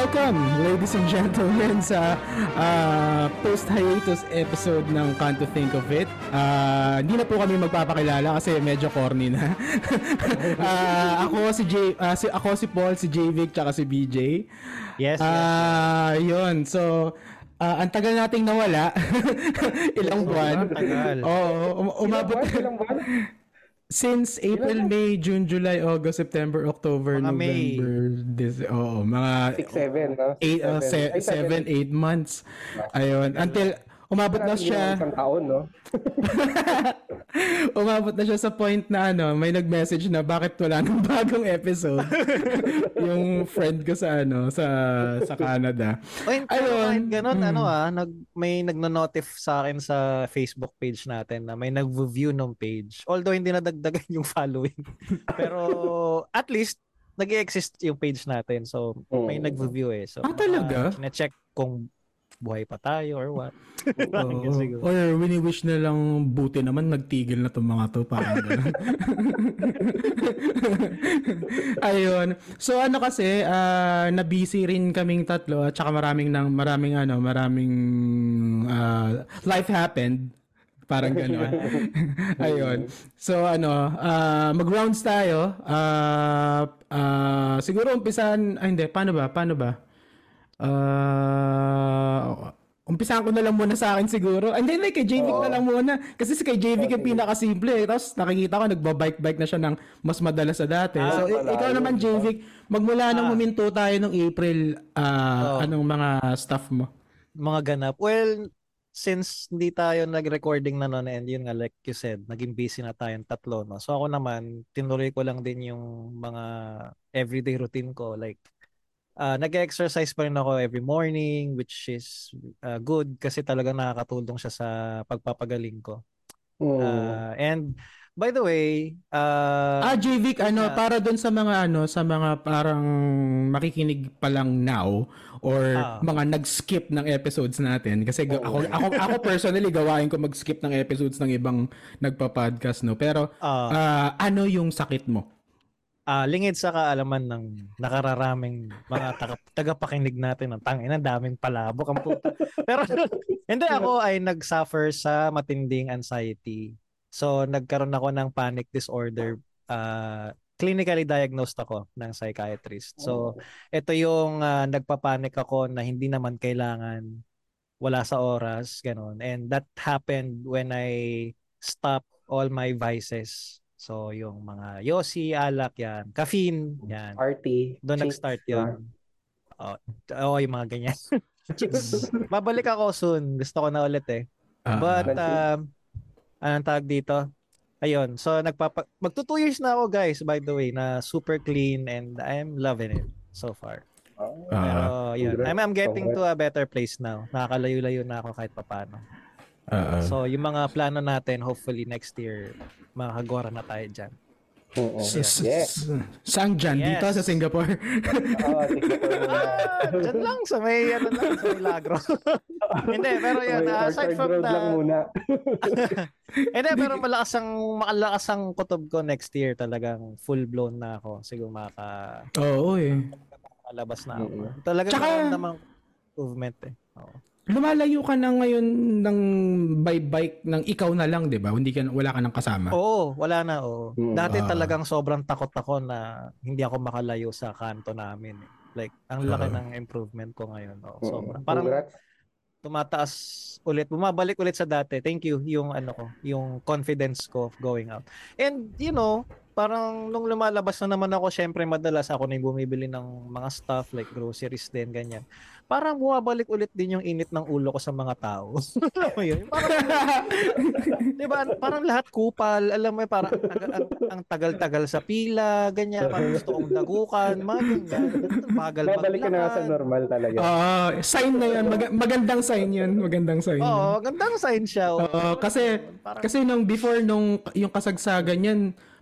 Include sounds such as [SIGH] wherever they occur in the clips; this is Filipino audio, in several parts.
welcome, ladies and gentlemen, sa uh, post-hiatus episode ng Can't to Think of It. Uh, hindi na po kami magpapakilala kasi medyo corny na. uh, [LAUGHS] ako si J, uh, si ako si Paul, si JVic, tsaka si BJ. Yes. Uh, yes. Yun. So, uh, ang tagal nating nawala. [LAUGHS] ilang buwan. Tagal. Oo, um, umabot. Ilang buwan? Since April, May, June, July, August, September, October, Mga November, this, oo, mga 6, 7, no? 8, uh, 7, 8 months. Ayun, until umabot na siya. Isang taon, no? [LAUGHS] umabot na siya sa point na ano, may nag-message na bakit wala nang [LAUGHS] bagong episode. [LAUGHS] yung friend ko sa ano, sa sa Canada. O yun, pero kahit ganun, hmm. ano ah, nag, may nagno-notif sa akin sa Facebook page natin na may nag-view ng page. Although hindi nadagdagan yung following. pero at least nag-exist yung page natin. So, may mm. nag-view eh. So, ah, talaga? Uh, na-check kung buhay pa tayo or what. [LAUGHS] Oo. or wini-wish na lang buti naman nagtigil na tong mga to parang [LAUGHS] Ayun. So ano kasi uh, na busy rin kaming tatlo at saka maraming nang maraming ano, maraming uh, life happened parang gano'n. [LAUGHS] Ayun. So ano, uh, mag-rounds tayo. Uh, uh, siguro umpisan, ay hindi, paano ba? Paano ba? Uh, umpisahan ko na lang muna sa akin siguro. And then, like, kay JVic oh. na lang muna. Kasi si kay JVic yung pinakasimple. Eh. Tapos nakikita ko, nagbabike-bike na siya ng mas madalas sa dati. Ah, so, pala, ikaw naman, JVic, magmula ah. nung huminto tayo nung April, uh, oh. anong mga stuff mo? Mga ganap. Well, since hindi tayo nag-recording na noon and yun nga like you said, naging busy na tayong tatlo no. So ako naman tinuloy ko lang din yung mga everyday routine ko like uh, nag-exercise pa rin ako every morning which is uh, good kasi talagang nakakatulong siya sa pagpapagaling ko. Oh. Uh, and by the way, uh, ah JVic ano uh, para doon sa mga ano sa mga parang makikinig pa lang now or uh, mga nag-skip ng episodes natin kasi oh. ako ako ako personally gawain ko mag-skip ng episodes ng ibang nagpa-podcast no pero uh, uh, ano yung sakit mo? Uh, lingid sa kaalaman ng nakararaming mga taga- tagapakinig natin ng tangina daming palabok ang puta. [LAUGHS] Pero hindi ako ay nag-suffer sa matinding anxiety. So nagkaroon ako ng panic disorder uh, clinically diagnosed ako ng psychiatrist. So ito yung uh, nagpapanik ako na hindi naman kailangan wala sa oras, ganun. And that happened when I stopped all my vices So, yung mga yosi, alak, yan. Caffeine, yan. Party. Doon nag-start yun. Oh, oh, yung mga ganyan. [LAUGHS] [LAUGHS] Babalik ako soon. Gusto ko na ulit eh. Uh, But, um, anong tawag dito? Ayun. So, nagpapa... Magto 2 years na ako, guys, by the way, na super clean and I'm loving it so far. Uh, Pero, yun. I'm, I'm getting to a better place now. Nakakalayo-layo na ako kahit papano. Uh-uh. So, yung mga plano natin, hopefully next year, makakagora na tayo dyan. Oo. S- yes. Saan dyan? Yes. Dito sa Singapore? Oo, oh, Singapore ah, dyan lang sa may, ano lang, sa Milagro. [LAUGHS] Hindi, pero yun, uh, aside from that. lang muna. [LAUGHS] Hindi, pero malakas ang, malakas ang kutob ko next year talagang full blown na ako. Siguro maka... Oo, eh. Makalabas na ako. Mm-hmm. Talagang Tsaka... namang improvement eh. Oo lumalayo ka na ngayon ng by bike ng ikaw na lang, 'di ba? Hindi ka wala ka nang kasama. Oo, wala na, oo. Hmm. Dati uh, talagang sobrang takot ako na hindi ako makalayo sa kanto namin. Eh. Like, ang laki uh, ng improvement ko ngayon. Oh, sobrang. Parang tumataas ulit, bumabalik ulit sa dati. Thank you yung ano ko, yung confidence ko of going out. And you know, parang nung lumalabas na naman ako, syempre madalas ako na yung bumibili ng mga stuff like groceries din, ganyan. Parang bumabalik ulit din yung init ng ulo ko sa mga tao. [LAUGHS] alam mo yun? Parang, [LAUGHS] di ba, parang lahat kupal, alam mo parang ang, ang, ang tagal-tagal sa pila, ganyan, parang gusto kong dagukan, mga ganyan. Bagal Babalik ka na sa normal talaga. Oo, uh, sign na yan. Mag- magandang sign yun. Magandang sign. Oo, oh, magandang sign siya. Oo, uh, kasi, parang, kasi nung before nung yung kasagsagan yan,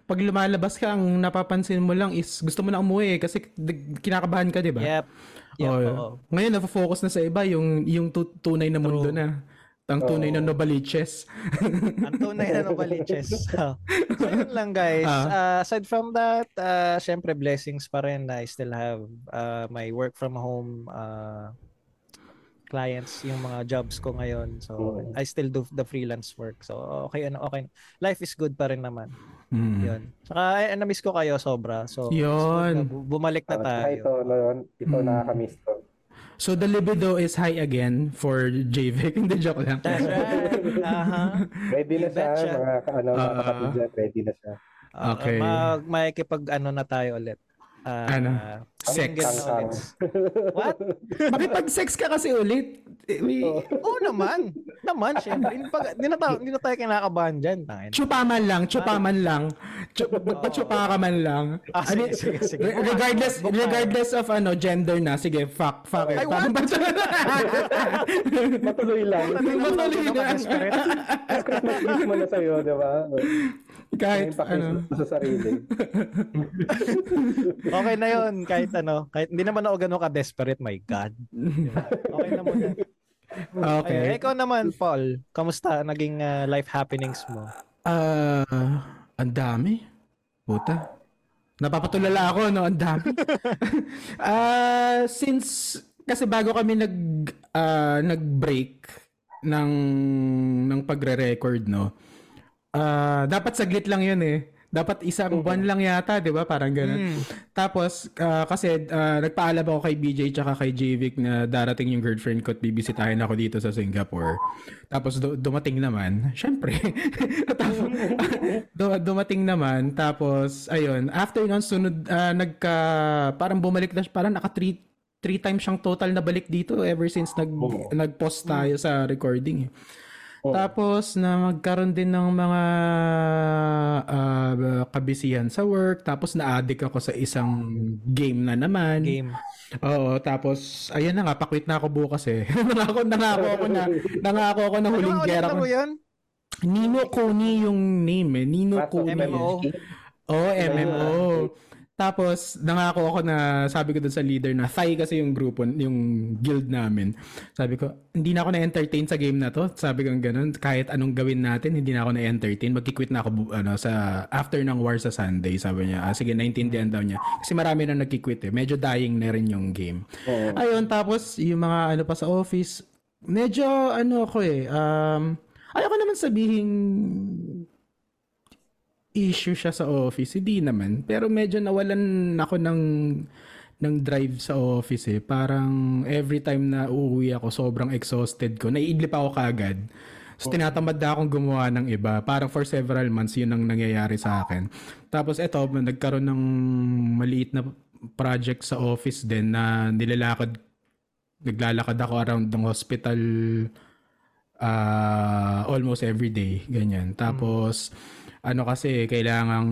pag lumalabas ka, ang napapansin mo lang is gusto mo na umuwi kasi kinakabahan ka, di ba? Yep. Yep, oh, oo. Ngayon, na-focus na sa iba yung, yung tunay na mundo True. na. Ang tunay na Oo. Novaliches. [LAUGHS] Ang tunay na novaliches. [LAUGHS] so, yun lang guys. Ah. Uh, aside from that, uh, syempre blessings pa rin na I still have uh, my work from home uh, clients, yung mga jobs ko ngayon. So, Mm. I still do the freelance work. So, okay, ano, okay. Life is good pa rin naman. Mm. Yun. Saka, ay, na-miss ko kayo sobra. So, Yun. bumalik na Ah, tayo. Ito, no, ito Mm. nakakamiss to. So the libido is high again for JVIC. [LAUGHS] Hindi joke lang. That's right. Aha. [LAUGHS] Ready na siya, mga, ano, mga Ah. kapatid dyan, ready na siya. Okay. Mag, makikipag ano na tayo ulit. Ah, Ano? Sex. What? Makipag-sex ka kasi ulit. Eh, we- Oo. Oo naman. Naman, syempre. Hindi, na tayo, hindi na tayo kinakabahan dyan. Chupaman lang, chupaman lang. Chup, magpa-chupa ka man lang. Ah, I mean, sige, sige, sige. re- regardless regardless of ano gender na, sige, fuck, fuck it. Ay, what? Matuloy lang. Matuloy lang. Christmas gift mo na sa'yo, di ba? Kahit ano. [LAUGHS] Sa sarili. [LAUGHS] Okay na yun. Kahit ano. Kahit, hindi naman ako ganun ka-desperate. My God. Diba? Okay na muna. Okay. Ayun, ikaw naman, Paul. Kamusta naging ah, life happenings mo? Ah, ang dami. Puta. Napapatulala ako, no? Ang dami. [LAUGHS] Ah, since kasi bago kami nag ah, nag-break ng ng pagre-record, no. Ah, dapat saglit lang 'yun eh. Dapat isang buwan lang yata, 'di ba? Parang ganun. Tapos ah, kasi ah, nagpaalam ako kay BJ tsaka kay JVic na darating yung girlfriend ko at bibisitahin ako dito sa Singapore. Tapos du- dumating naman, syempre. [LAUGHS] Tapos, du- dumating naman, tapos ayun, after nun sunod ah, nagka parang bumalik na parang naka three, three times siyang total na balik dito ever since nag Oo. nag-post tayo sa recording. eh. Oo. Tapos na magkaroon din ng mga ah, kabisihan sa work, tapos na-addict ako sa isang game na naman. Game. Oo, tapos ayun na nga, pakwit na ako bukas eh. [LAUGHS] nangako, nangako ako na, [LAUGHS] nangako ako na huling Ano ulit gera ko. yun? Nino Kuni yung name eh. Nino Kuni. MMO. Oo, MMO. Tapos, nangako ako na, sabi ko dun sa leader na, Thai kasi yung grupo, yung guild namin. Sabi ko, hindi na ako na-entertain sa game na to. Sabi ko ganun, kahit anong gawin natin, hindi na ako na-entertain. Magkikwit na ako ano, sa, after ng war sa Sunday. Sabi niya, ah, sige, naintindihan daw niya. Kasi marami na nagkikwit eh. Medyo dying na rin yung game. Oo. Ayun, tapos yung mga ano pa sa office, medyo ano ako eh, um, ayoko naman sabihin issue siya sa office, hindi naman. Pero medyo nawalan ako ng ng drive sa office eh. Parang every time na uuwi ako, sobrang exhausted ko. Naiidlip ako kagad. So, tinatamad na akong gumawa ng iba. Parang for several months, yun ang nangyayari sa akin. Tapos eto, nagkaroon ng maliit na project sa office din na nilalakad naglalakad ako around ng hospital ah, almost every day, ganyan. Tapos, ano kasi, kailangang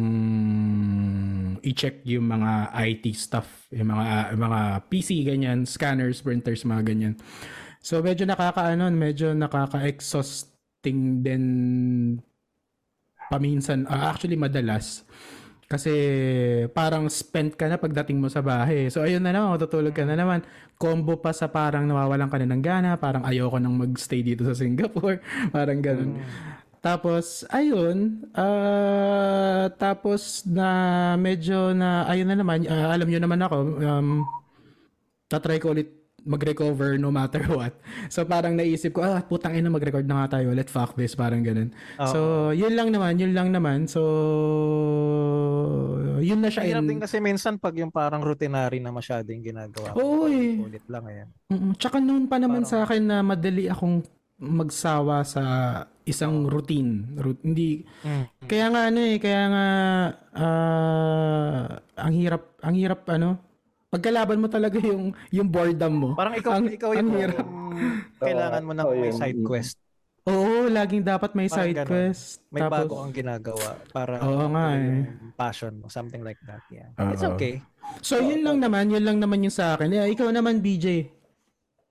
i-check yung mga IT stuff, yung mga, yung mga PC, ganyan, scanners, printers, mga ganyan. So, medyo nakakaano, medyo nakaka-exhausting din paminsan, ah, actually madalas. Kasi parang spent ka na pagdating mo sa bahay. So ayun na naman, matutulog ka na naman. Combo pa sa parang nawawalan ka na ng gana, parang ayoko nang magstay dito sa Singapore. [LAUGHS] parang ganun. Tapos, ayun, ah, tapos na medyo na, ayun na naman, ah, alam nyo naman ako, um, tatry ko ulit mag-recover no matter [LAUGHS] what. So parang naisip ko, ah, putang ina mag-record na nga tayo, let fuck this, parang ganun. Oo. So, yun lang naman, yun lang naman. So, yun na siya. Mahirap in- din kasi minsan pag yung parang routinary na masyadong ginagawa. Oo, eh. Ulit lang. Mm, Tsaka noon pa naman Parang- sa akin na madali akong magsawa sa isang routine. Rut- hindi Mm. kaya nga ano eh, kaya nga ah, ang hirap ang hirap ano pagkalaban mo talaga [LAUGHS] yung yung boredom mo. Parang ikaw, Ang- ikaw ang yung hirap. kailangan mo ng Oo, may side quest. Oo, laging dapat may Parang side ganun. quest. May Tapos, bago kang ginagawa para Oo nga eh. passion mo, something like that. Yeah. Oo. It's okay. So yun lang naman, yun lang naman yung sa akin. Eh, ikaw naman BJ.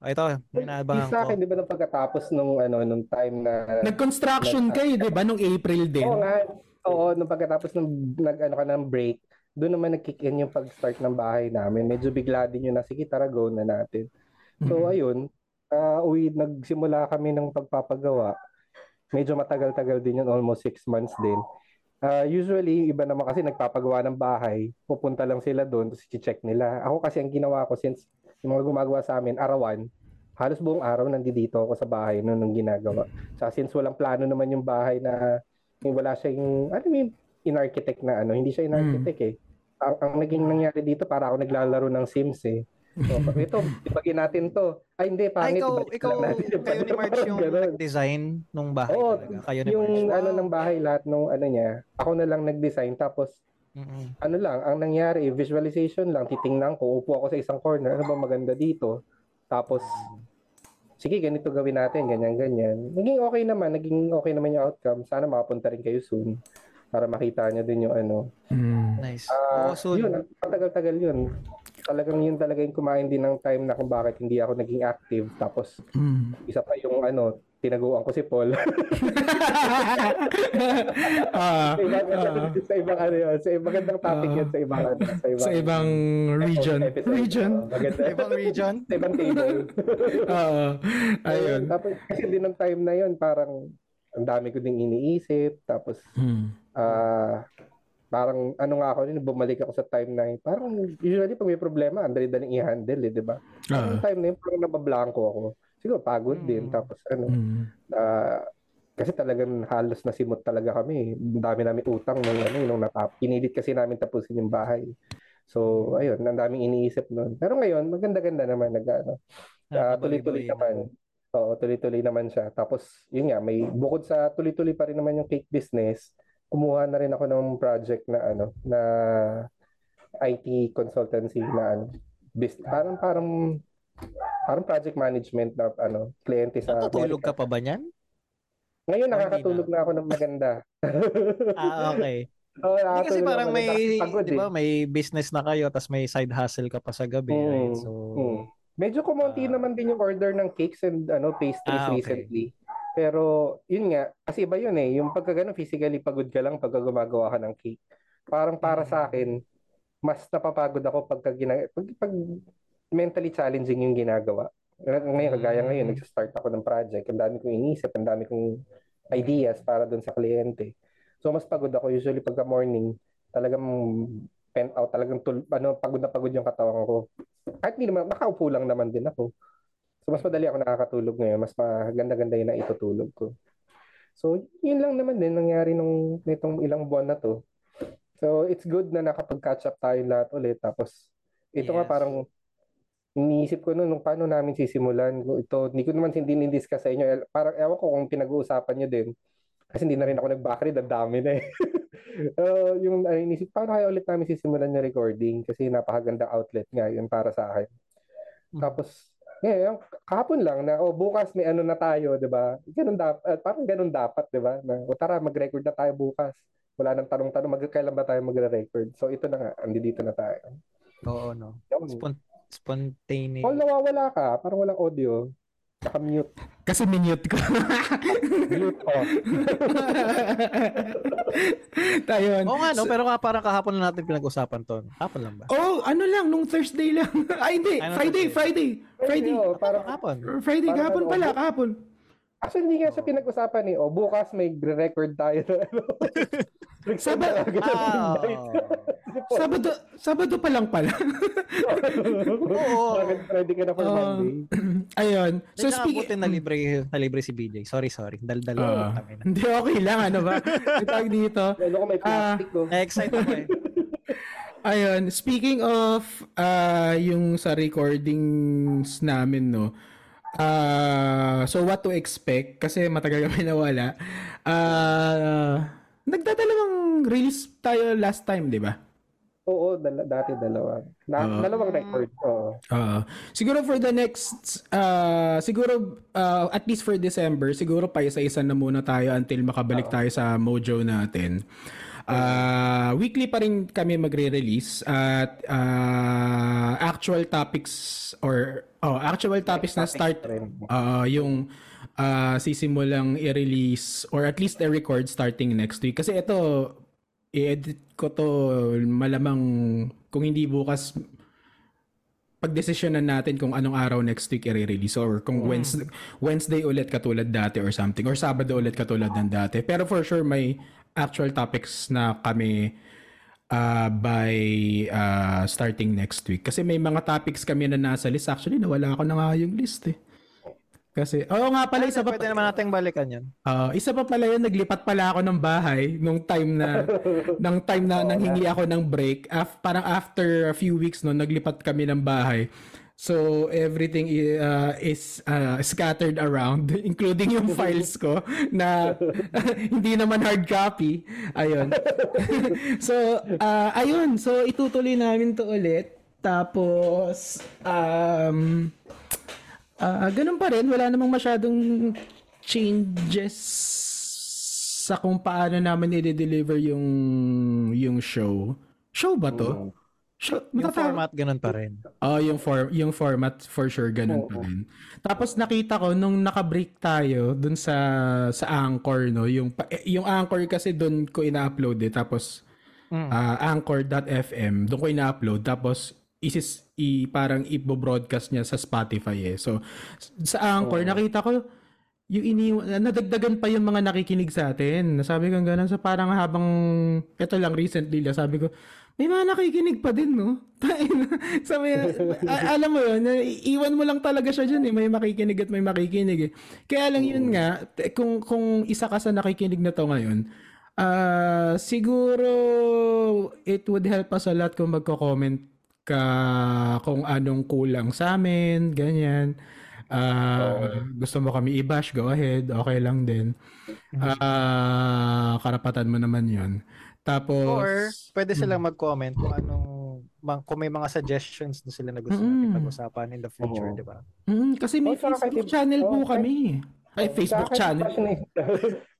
Ah, Ito, may naabangan Sa akin, ko. di ba, nung pagkatapos nung, ano, nung time na... Nag-construction kayo, 'di ba, nung April din. Oo nga. Oo, nung pagkatapos nung nag, ano ka ng break, doon naman nag-kick in yung pag-start ng bahay namin. Medyo bigla din yun na, sige, tara, go na natin. So, Mhm. ayun. uh, uwi, nagsimula kami ng pagpapagawa. Medyo matagal-tagal din yun, almost six months din. Uh, usually, iba naman kasi nagpapagawa ng bahay, pupunta lang sila doon, tapos check nila. Ako kasi ang ginawa ko since yung mga gumagawa sa amin, arawan, halos buong araw nandito ako sa bahay noon nung ginagawa. Sa since walang plano naman yung bahay na yung wala siya yung, ano yung in-architect na ano, hindi siya in-architect mm. eh. Ang, ang naging nangyari dito, para ako naglalaro ng Sims eh. So, [LAUGHS] ito, ibagin natin to. Ay, hindi, pangit. Ay, ikaw, ikaw natin. kayo ni March yung nag-design nung bahay Oo, talaga. Kayo ni yung March. ano ng bahay, lahat nung ano niya, ako na lang nag-design. Tapos, mm-hmm. ano lang, ang nangyari, visualization lang, titingnan ko, upo ako sa isang corner, ano ba maganda dito? Tapos, sige, ganito gawin natin, ganyan, ganyan. Naging okay naman, naging okay naman yung outcome. Sana makapunta rin kayo soon para makita niyo din yung ano. Mm. Nice. Uh, oh, soon. Yun, tagal-tagal yun talagang yun talaga yung kumain din ng time na kung bakit hindi ako naging active. Tapos, mm. isa pa yung ano, tinaguan ko si Paul. uh, sa, ibang, uh, sa ibang ano yun, sa ibang magandang topic uh, yun, sa ibang ano, sa ibang, sa ibang region. Episode, region. Uh, maganda. ibang region? sa ibang table. [LAUGHS] Uh, ayun. Tapos, kasi din ng time na yun, parang ang dami ko ding iniisip. Tapos, hmm. uh, parang ano nga ako din, bumalik ako sa time na yun. Parang usually pag may problema, ang dali-daling i-handle eh, di ba? Uh-huh. time na yun, parang nabablanko ako. Siguro pagod mm. din. Tapos ano, mm. uh, kasi talagang halos nasimot talaga kami. Ang dami namin utang nung ano, nung natap. Pinilit kasi namin tapusin yung bahay. So, ayun, ang daming iniisip noon. Pero ngayon, maganda-ganda naman nag ano. Uh, tuloy-tuloy naman. Oo, tuloy-tuloy naman siya. Tapos, yun nga, may bukod sa tuloy-tuloy pa rin naman yung cake business, kumuha na rin ako ng project na ano na IT consultancy na ano bis, parang parang parang project management na ano kliyente sa Natutulog ka pa ba niyan? Ngayon nakakatulog na. na ako ng maganda. [LAUGHS] ah, okay. Oh, Hindi kasi parang may, di ba, eh. may business na kayo tapos may side hustle ka pa sa gabi, mm, right? So, mm. Medyo kumonti uh, naman din yung order ng cakes and ano pastries ah, okay. recently. Pero, yun nga, kasi iba yun eh. Yung pagka ganun, physically pagod ka lang pagka gumagawa ka ng cake. Parang para sa mm. akin, mas napapagod ako pagka gina- pag, pag mentally challenging yung ginagawa. Ngayon, kagaya ngayon, mm. nag-start ako ng project. Ang dami kong inisip, ang dami kong ideas para dun sa kliyente. So, mas pagod ako usually pagka morning. Talagang pent out, talagang tul- ano, pagod na pagod yung katawan ko. Kahit hindi naman, nakaupo lang naman din ako. So, mas madali ako nakakatulog ngayon. Mas maganda-ganda yung naitutulog ko. So, yun lang naman din nangyari nung nitong ilang buwan na to. So, it's good na nakapag-catch up tayo lahat ulit. Tapos, ito yes. nga parang iniisip ko noon nung paano namin sisimulan ito. Hindi ko naman hindi ni-discuss sa inyo. Parang ewan ko kung pinag-uusapan nyo din. Kasi hindi na rin ako nag-backread. Ang dami na eh. [LAUGHS] uh, yung uh, inisip, paano kaya ulit namin sisimulan yung recording? Kasi napakaganda outlet nga yun para sa akin. Hmm. Tapos, ngayon, kahapon lang na, oh, bukas may ano na tayo, di ba? Ganun dapat, uh, parang ganun dapat, di ba? Na, o tara, mag-record na tayo bukas. Wala nang tanong-tanong, mag kailan ba tayo magre-record? So, ito na nga, andi dito na tayo. Oo, no. Spon- spontaneous. Oh, nawawala ka, parang walang audio. Naka-mute. Kasi minute ko. mute ko. [LAUGHS] Tayo. Oo nga, no? Pero ka, parang kahapon na natin pinag-usapan to. Hapon lang ba? Oh, ano lang, nung Thursday lang. [LAUGHS] Ay, hindi. Ano Friday, Friday. Friday. Friday. Oh, parang kahapon. Friday, kahapon pala, kahapon. Actually, hindi nga siya pinag-usapan eh. O, bukas may [LAUGHS] record tayo. Sabado. Ah, [LAUGHS] Sabado, Sabado pa lang pala. [LAUGHS] Oo. Ready ka na for uh, Monday. [CLEARS THROAT] Ayun. So speaking na libre na libre si BJ. Sorry, sorry. Daldal uh, Hindi okay lang ano ba? Itag dito. Ano ko may plastic uh, ko. Excited ako eh. Ayun, speaking of uh, yung sa recordings namin no. Uh, so what to expect kasi matagal kami nawala. Uh, nagdadalawang release tayo last time, 'di ba? Oo, dal- dati dalawa. Na, uh, dalawang record. Oo. Uh, siguro for the next uh, siguro uh, at least for December, siguro pa isa-isa na muna tayo until makabalik uh, tayo sa mojo natin. Uh, weekly pa rin kami magre-release at uh, actual topics or oh, actual topics na start uh, yung uh, sisimulang i-release or at least i-record starting next week. Kasi ito, i-edit ko to malamang kung hindi bukas pagdesisyonan natin kung anong araw next week i-release or kung mm. Wednesday, Wednesday ulit katulad dati or something or Sabado ulit katulad ng dati. Pero for sure may actual topics na kami uh, by uh, starting next week. Kasi may mga topics kami na nasa list. Actually, nawala ako na nga yung list eh. Kasi, oo nga pala, isa pa Pwede naman nating balikan yan. Uh, isa pa pala yun, naglipat pala ako ng bahay nung time na, [LAUGHS] nung time na nanghingi ako ng break. Af, parang after a few weeks no, naglipat kami ng bahay. So everything uh, is uh, scattered around [LAUGHS] including yung [LAUGHS] files ko na [LAUGHS] hindi naman hard copy. Ayun. so uh, ayun, so itutuloy namin to ulit. Tapos um uh, ganun pa rin, wala namang masyadong changes sa kung paano namin i-deliver yung yung show. Show ba to? Mm. Show, yung format ganun pa rin. Oh, yung for yung format for sure ganun oh, pa rin. Tapos nakita ko nung naka-break tayo dun sa sa Anchor no, yung eh, yung Anchor kasi dun ko ina-upload eh tapos mm. uh, anchor.fm doon ko ina-upload tapos isis i parang ibo-broadcast niya sa Spotify eh. So sa Anchor oh. nakita ko yung ini nadagdagan pa yung mga nakikinig sa atin. Nasabi ko ganun sa so, parang habang ito lang recently la sabi ko may mga nakikinig pa din, no? [LAUGHS] Sabi, a- alam mo yun, iwan mo lang talaga siya dyan eh. May makikinig at may makikinig eh. Kaya lang yun nga, kung, kung isa ka sa nakikinig na to ngayon, uh, siguro it would help us a lot kung magko-comment ka kung anong kulang sa amin, ganyan. Uh, oh. gusto mo kami i-bash, go ahead. Okay lang din. Uh, karapatan mo naman yun. Tapos... Or pwede silang mm. mag-comment kung anong kung may mga suggestions na sila na gusto mm. natin pag-usapan in the future, oh. di ba? Mm, kasi may oh, Facebook channel po oh, kami. Ay, Facebook channel.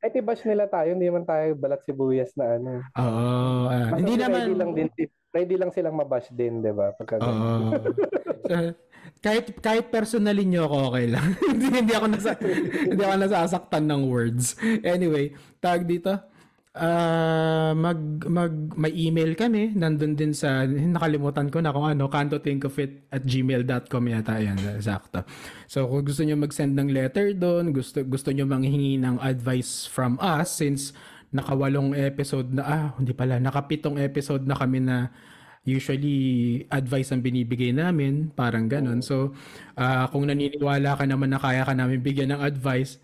Ay, [LAUGHS] tibash nila tayo. Hindi man tayo balat sibuyas na ano. Oo. Uh, uh, hindi naman. Ready lang, din, ready lang silang mabash din, di ba? Pagka Oo. [LAUGHS] kahit kahit personally nyo ako okay lang. [LAUGHS] hindi, hindi ako nasa hindi ako nasasaktan ng words. Anyway, tag dito. Uh, mag mag may email kami. Nandun din sa nakalimutan ko na kung ano can't think of it at gmail.com yata. Yan sakto. So kung gusto niyo mag-send ng letter doon gusto gusto niyo manghingi ng advice from us since nakawalong episode na ah hindi pala nakapitong episode na kami na usually advice ang binibigay namin parang ganun. So uh, kung naniniwala ka naman na kaya ka namin bigyan ng advice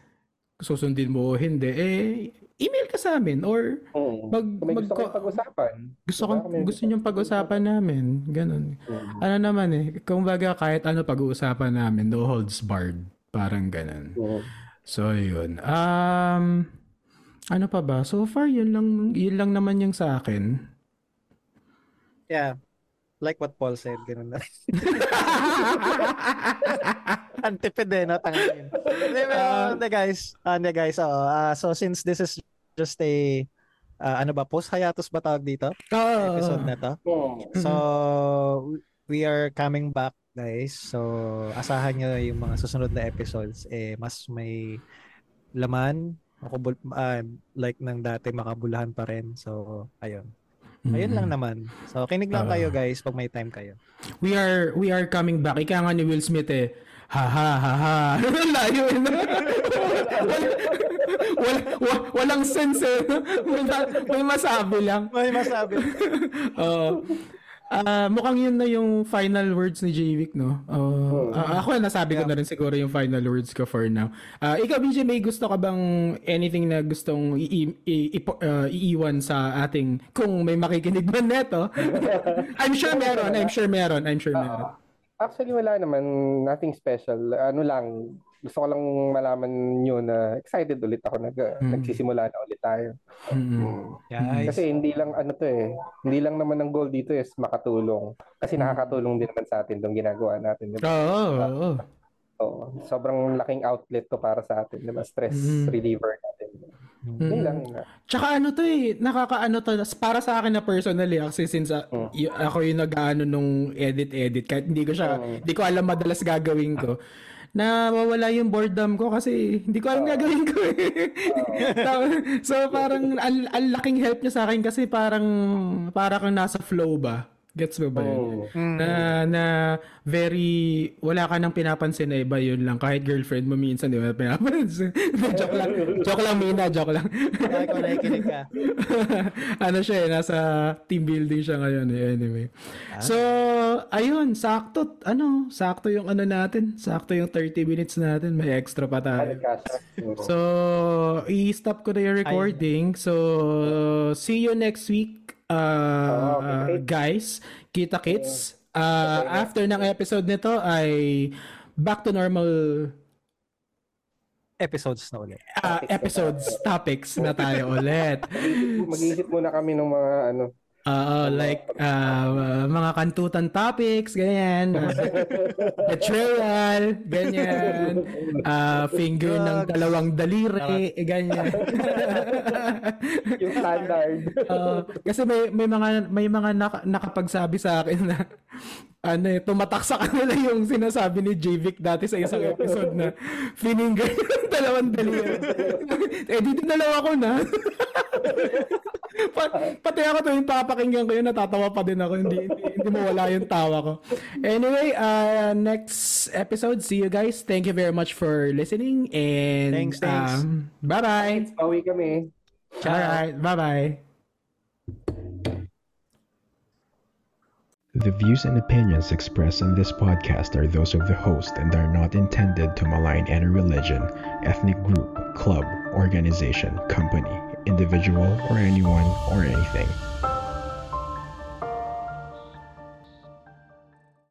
susundin mo o hindi eh email ka sa amin or mm. mag, Kung mag gusto pag-usapan. Gusto ko diba? gusto niyo pag-usapan namin, ganun. Mm. Ano naman eh, kung baga kahit ano pag-uusapan namin, no holds barred, parang ganun. Mm. So yun. Um ano pa ba? So far yun lang yun lang naman yung sa akin. Yeah. Like what Paul said, ganun na. [LAUGHS] Antipid eh, no? Tangin. Uh, guys, uh, guys, uh, so since this is just a uh, ano ba post hiatus ba tawag dito? Oh. Episode na to. Oh. So we are coming back guys. So asahan niyo yung mga susunod na episodes eh mas may laman makabul uh, like nang dati makabulahan pa rin. So ayun. Ayun lang naman. So kinig lang uh, kayo guys pag may time kayo. We are we are coming back. Ika nga ni Will Smith eh. Ha ha ha ha. [LAUGHS] Layo [LAUGHS] eh. wal, wal, walang sense eh. May, may masabi lang. May masabi. [LAUGHS] Oo. Uh, mukhang yun na yung final words ni Jvic, no? Uh, uh, ako nasabi yeah. ko na rin siguro yung final words ko for now. Uh, ikaw, BJ, may gusto ka bang anything na gustong i- i- i- uh, iiwan sa ating, kung may makikinig man neto? [LAUGHS] I'm sure meron, I'm sure meron, I'm sure meron. Uh, actually, wala naman, nothing special. Ano lang, gusto ko lang malaman nyo na excited ulit ako nag mm. nagsisimula na ulit tayo. Mm. Yeah, Kasi hindi lang ano to eh, hindi lang naman ang goal dito is makatulong. Kasi mm. nakakatulong din naman sa atin 'tong ginagawa natin. Oo, oh, oo. Oh, oh. sobrang laking outlet to para sa atin, 'di ba? Stress mm. reliever natin. Mm. Yun lang. Tsaka ano to eh, nakakaano to, para sa akin na personally, kasi since uh, mm. y- ako yung nag-ano nung edit-edit, kahit hindi ko siya, mm. hindi ko alam madalas gagawin ko na mawala yung boredom ko kasi hindi ko alam uh, gagawin ko eh. [LAUGHS] so parang ang, ang laking help niya sa akin kasi parang para kang nasa flow ba. Gets mo ba yun? Mm. Na, na very, wala ka nang pinapansin na iba yun lang. Kahit girlfriend mo minsan, di ba? Pinapansin. [LAUGHS] joke lang. Joke lang, Mina. Joke lang. Kung nakikinig ka. [LAUGHS] ano siya eh, nasa team building siya ngayon eh. Anyway. Ah. So, ayun, sakto. Ano, sakto yung ano natin. Sakto yung 30 minutes natin. May extra pa tayo. So, i-stop ko na yung recording. So, see you next week uh, oh, okay. guys, kita kits. Uh, after ng episode nito ay back to normal episodes na ulit. Uh, episodes, topics na tayo ulit. [LAUGHS] Mag-iisip muna kami ng mga ano Uh, like uh, mga kantutan topics, ganyan. [LAUGHS] Betrayal, ganyan. Uh, finger ng dalawang daliri, eh, ganyan. [LAUGHS] yung standard. Uh, kasi may may mga may mga nak- nakapagsabi sa akin na ano eh, tumatak sa kanila yung sinasabi ni JVic dati sa isang episode na finger ng dalawang daliri. [LAUGHS] eh, dito dalawa ko na. [LAUGHS] pa- pati ako tuwing papakinggan ko yun, natatawa pa din ako. Hindi, hindi, hindi mawala yung tawa ko. Anyway, uh, next episode, see you guys. Thank you very much for listening. And thanks, thanks. Um, bye-bye. Pauwi kami. Alright, bye-bye. The views and opinions expressed in this podcast are those of the host and are not intended to malign any religion, ethnic group, club, organization, company, individual, or anyone or anything.